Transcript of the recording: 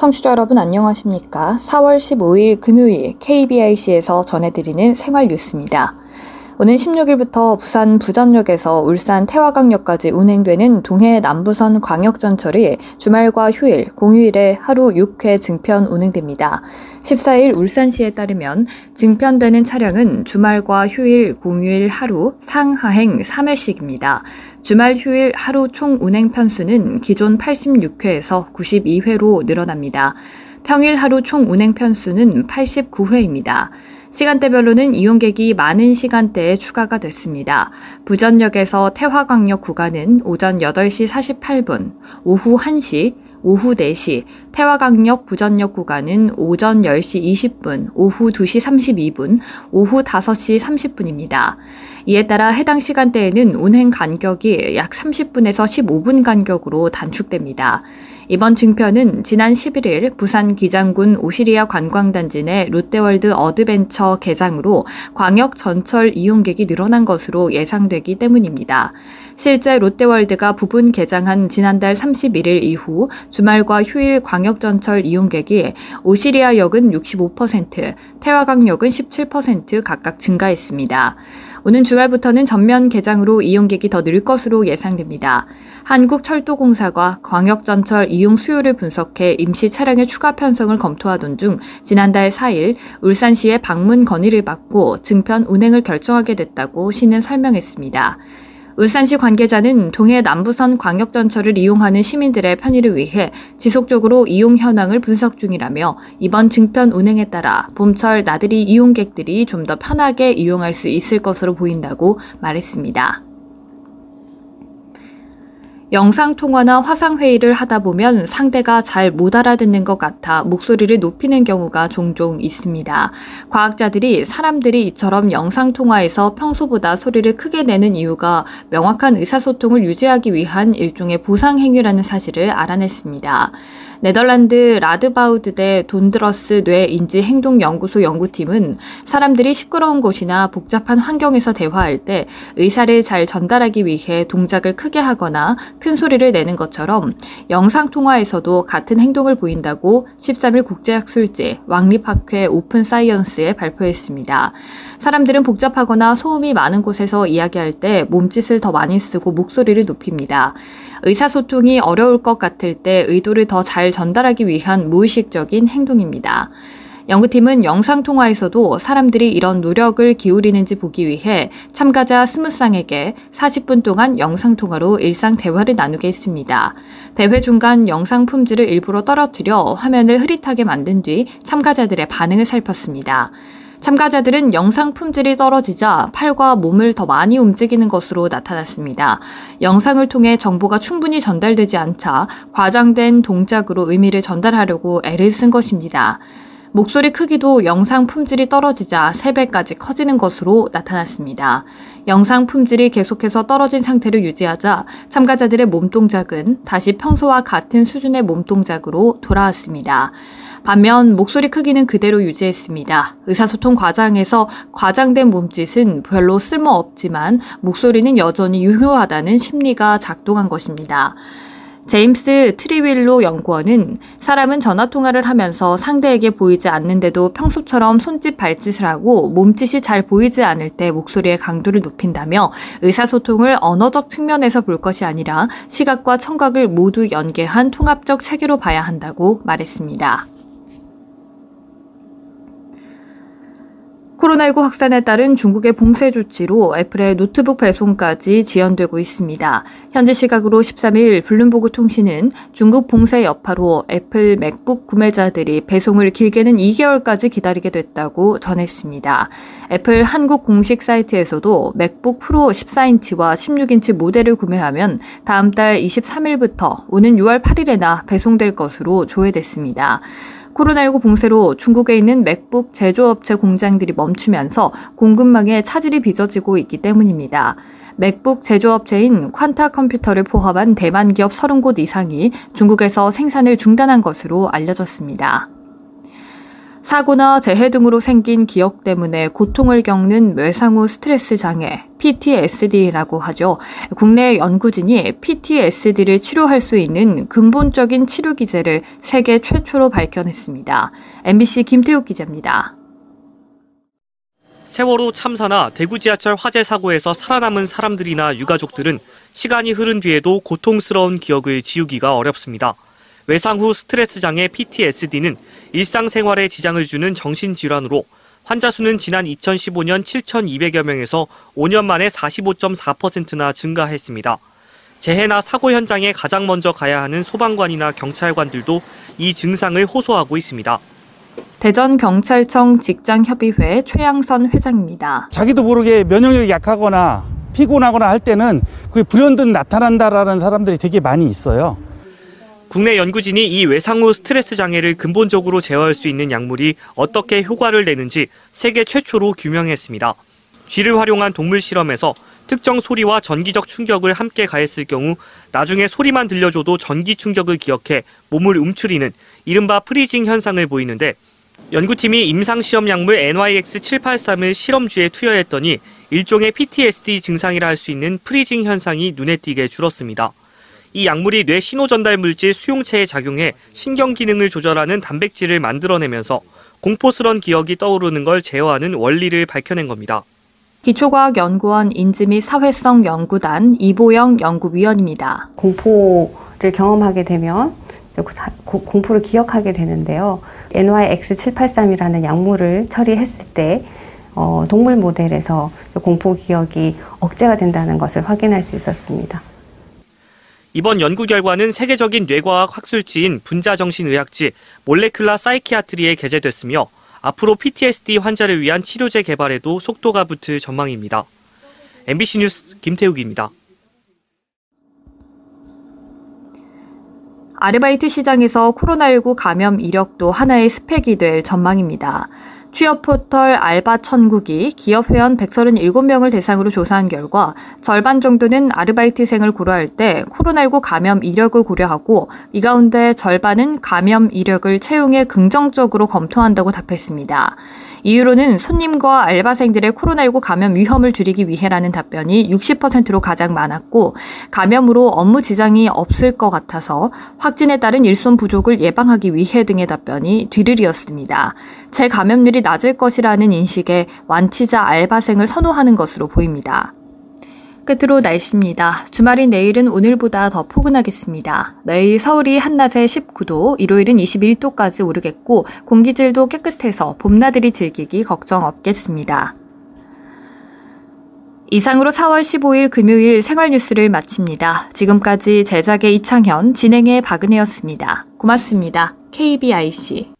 청취자 여러분 안녕하십니까? 4월 15일 금요일 KBIC에서 전해드리는 생활 뉴스입니다. 오는 16일부터 부산 부전역에서 울산 태화강역까지 운행되는 동해 남부선 광역전철이 주말과 휴일, 공휴일에 하루 6회 증편 운행됩니다. 14일 울산시에 따르면 증편되는 차량은 주말과 휴일, 공휴일 하루 상하행 3회씩입니다. 주말 휴일 하루 총 운행 편수는 기존 86회에서 92회로 늘어납니다. 평일 하루 총 운행 편수는 89회입니다. 시간대별로는 이용객이 많은 시간대에 추가가 됐습니다. 부전역에서 태화광역 구간은 오전 8시 48분, 오후 1시, 오후 4시, 태화강역 부전역 구간은 오전 10시 20분, 오후 2시 32분, 오후 5시 30분입니다. 이에 따라 해당 시간대에는 운행 간격이 약 30분에서 15분 간격으로 단축됩니다. 이번 증편은 지난 11일 부산 기장군 오시리아 관광단지 내 롯데월드 어드벤처 개장으로 광역 전철 이용객이 늘어난 것으로 예상되기 때문입니다. 실제 롯데월드가 부분 개장한 지난달 31일 이후 주말과 휴일 광역전철 이용객이 오시리아역은 65%, 태화강역은 17% 각각 증가했습니다. 오는 주말부터는 전면 개장으로 이용객이 더 늘 것으로 예상됩니다. 한국철도공사가 광역전철 이용 수요를 분석해 임시 차량의 추가 편성을 검토하던 중 지난달 4일 울산시의 방문 건의를 받고 증편 운행을 결정하게 됐다고 시는 설명했습니다. 울산시 관계자는 동해 남부선 광역전철을 이용하는 시민들의 편의를 위해 지속적으로 이용 현황을 분석 중이라며 이번 증편 운행에 따라 봄철 나들이 이용객들이 좀 더 편하게 이용할 수 있을 것으로 보인다고 말했습니다. 영상통화나 화상회의를 하다 보면 상대가 잘 못 알아듣는 것 같아 목소리를 높이는 경우가 종종 있습니다. 과학자들이 사람들이 이처럼 영상통화에서 평소보다 소리를 크게 내는 이유가 명확한 의사소통을 유지하기 위한 일종의 보상행위라는 사실을 알아냈습니다. 네덜란드 라드바우드대 돈드러스 뇌인지 행동연구소 연구팀은 사람들이 시끄러운 곳이나 복잡한 환경에서 대화할 때 의사를 잘 전달하기 위해 동작을 크게 하거나 큰 소리를 내는 것처럼 영상통화에서도 같은 행동을 보인다고 13일 국제학술지 왕립학회 오픈 사이언스에 발표했습니다. 사람들은 복잡하거나 소음이 많은 곳에서 이야기할 때 몸짓을 더 많이 쓰고 목소리를 높입니다. 의사소통이 어려울 것 같을 때 의도를 더 잘 전달하기 위한 무의식적인 행동입니다. 연구팀은 영상통화에서도 사람들이 이런 노력을 기울이는지 보기 위해 참가자 20쌍에게 40분 동안 영상통화로 일상 대화를 나누게 했습니다. 대회 중간 영상 품질을 일부러 떨어뜨려 화면을 흐릿하게 만든 뒤 참가자들의 반응을 살폈습니다. 참가자들은 영상 품질이 떨어지자 팔과 몸을 더 많이 움직이는 것으로 나타났습니다. 영상을 통해 정보가 충분히 전달되지 않자 과장된 동작으로 의미를 전달하려고 애를 쓴 것입니다. 목소리 크기도 영상 품질이 떨어지자 3배까지 커지는 것으로 나타났습니다. 영상 품질이 계속해서 떨어진 상태를 유지하자 참가자들의 몸 동작은 다시 평소와 같은 수준의 몸 동작으로 돌아왔습니다. 반면 목소리 크기는 그대로 유지했습니다. 의사소통 과장에서 과장된 몸짓은 별로 쓸모없지만 목소리는 여전히 유효하다는 심리가 작동한 것입니다. 제임스 트리윌로 연구원은 사람은 전화통화를 하면서 상대에게 보이지 않는데도 평소처럼 손짓 발짓을 하고 몸짓이 잘 보이지 않을 때 목소리의 강도를 높인다며 의사소통을 언어적 측면에서 볼 것이 아니라 시각과 청각을 모두 연계한 통합적 체계로 봐야 한다고 말했습니다. 코로나19 확산에 따른 중국의 봉쇄 조치로 애플의 노트북 배송까지 지연되고 있습니다. 현지 시각으로 13일 블룸버그 통신은 중국 봉쇄 여파로 애플 맥북 구매자들이 배송을 길게는 2개월까지 기다리게 됐다고 전했습니다. 애플 한국 공식 사이트에서도 맥북 프로 14인치와 16인치 모델을 구매하면 다음 달 23일부터 오는 6월 8일에나 배송될 것으로 조회됐습니다. 코로나19 봉쇄로 중국에 있는 맥북 제조업체 공장들이 멈추면서 공급망에 차질이 빚어지고 있기 때문입니다. 맥북 제조업체인 퀀타 컴퓨터를 포함한 대만 기업 30곳 이상이 중국에서 생산을 중단한 것으로 알려졌습니다. 사고나 재해 등으로 생긴 기억 때문에 고통을 겪는 외상후 스트레스 장애, PTSD라고 하죠. 국내 연구진이 PTSD를 치료할 수 있는 근본적인 치료 기제를 세계 최초로 밝혀냈습니다. MBC 김태욱 기자입니다. 세월호 참사나 대구 지하철 화재 사고에서 살아남은 사람들이나 유가족들은 시간이 흐른 뒤에도 고통스러운 기억을 지우기가 어렵습니다. 외상 후 스트레스 장애 PTSD는 일상생활에 지장을 주는 정신질환으로 환자 수는 지난 2015년 7,200여 명에서 5년 만에 45.4%나 증가했습니다. 재해나 사고 현장에 가장 먼저 가야 하는 소방관이나 경찰관들도 이 증상을 호소하고 있습니다. 대전경찰청 직장협의회 최양선 회장입니다. 자기도 모르게 면역력이 약하거나 피곤하거나 할 때는 그 불현듯 나타난다라는 사람들이 되게 많이 있어요. 국내 연구진이 이 외상 후 스트레스 장애를 근본적으로 제어할 수 있는 약물이 어떻게 효과를 내는지 세계 최초로 규명했습니다. 쥐를 활용한 동물 실험에서 특정 소리와 전기적 충격을 함께 가했을 경우 나중에 소리만 들려줘도 전기 충격을 기억해 몸을 움츠리는 이른바 freezing 현상을 보이는데 연구팀이 임상시험 약물 NYX783을 실험쥐에 투여했더니 일종의 PTSD 증상이라 할 수 있는 freezing 현상이 눈에 띄게 줄었습니다. 이 약물이 뇌 신호 전달 물질 수용체에 작용해 신경 기능을 조절하는 단백질을 만들어내면서 공포스런 기억이 떠오르는 걸 제어하는 원리를 밝혀낸 겁니다. 기초과학 연구원 인지 및 사회성 연구단 이보영 연구위원입니다. 공포를 경험하게 되면 공포를 기억하게 되는데요. NYX783이라는 약물을 처리했을 때 어, 동물 모델에서 공포 기억이 억제가 된다는 것을 확인할 수 있었습니다. 이번 연구 결과는 세계적인 뇌과학 학술지인 분자정신의학지 몰레큘라 사이키아트리에 게재됐으며 앞으로 PTSD 환자를 위한 치료제 개발에도 속도가 붙을 전망입니다. MBC 뉴스 김태욱입니다. 아르바이트 시장에서 코로나19 감염 이력도 하나의 스펙이 될 전망입니다. 취업 포털 알바 천국이 기업 회원 137명을 대상으로 조사한 결과 절반 정도는 아르바이트생을 고려할 때 코로나19 감염 이력을 고려하고 이 가운데 절반은 감염 이력을 채용에 긍정적으로 검토한다고 답했습니다. 이유로는 손님과 알바생들의 코로나19 감염 위험을 줄이기 위해라는 답변이 60%로 가장 많았고 감염으로 업무 지장이 없을 것 같아서 확진에 따른 일손 부족을 예방하기 위해 등의 답변이 뒤를 이었습니다. 재감염률이 낮을 것이라는 인식에 완치자 알바생을 선호하는 것으로 보입니다. 끝으로 날씨입니다. 주말인 내일은 오늘보다 더 포근하겠습니다. 내일 서울이 한낮에 19도, 일요일은 21도까지 오르겠고 공기질도 깨끗해서 봄나들이 즐기기 걱정 없겠습니다. 이상으로 4월 15일 금요일 생활뉴스를 마칩니다. 지금까지 제작의 이창현, 진행의 박은혜였습니다. 고맙습니다. KBIC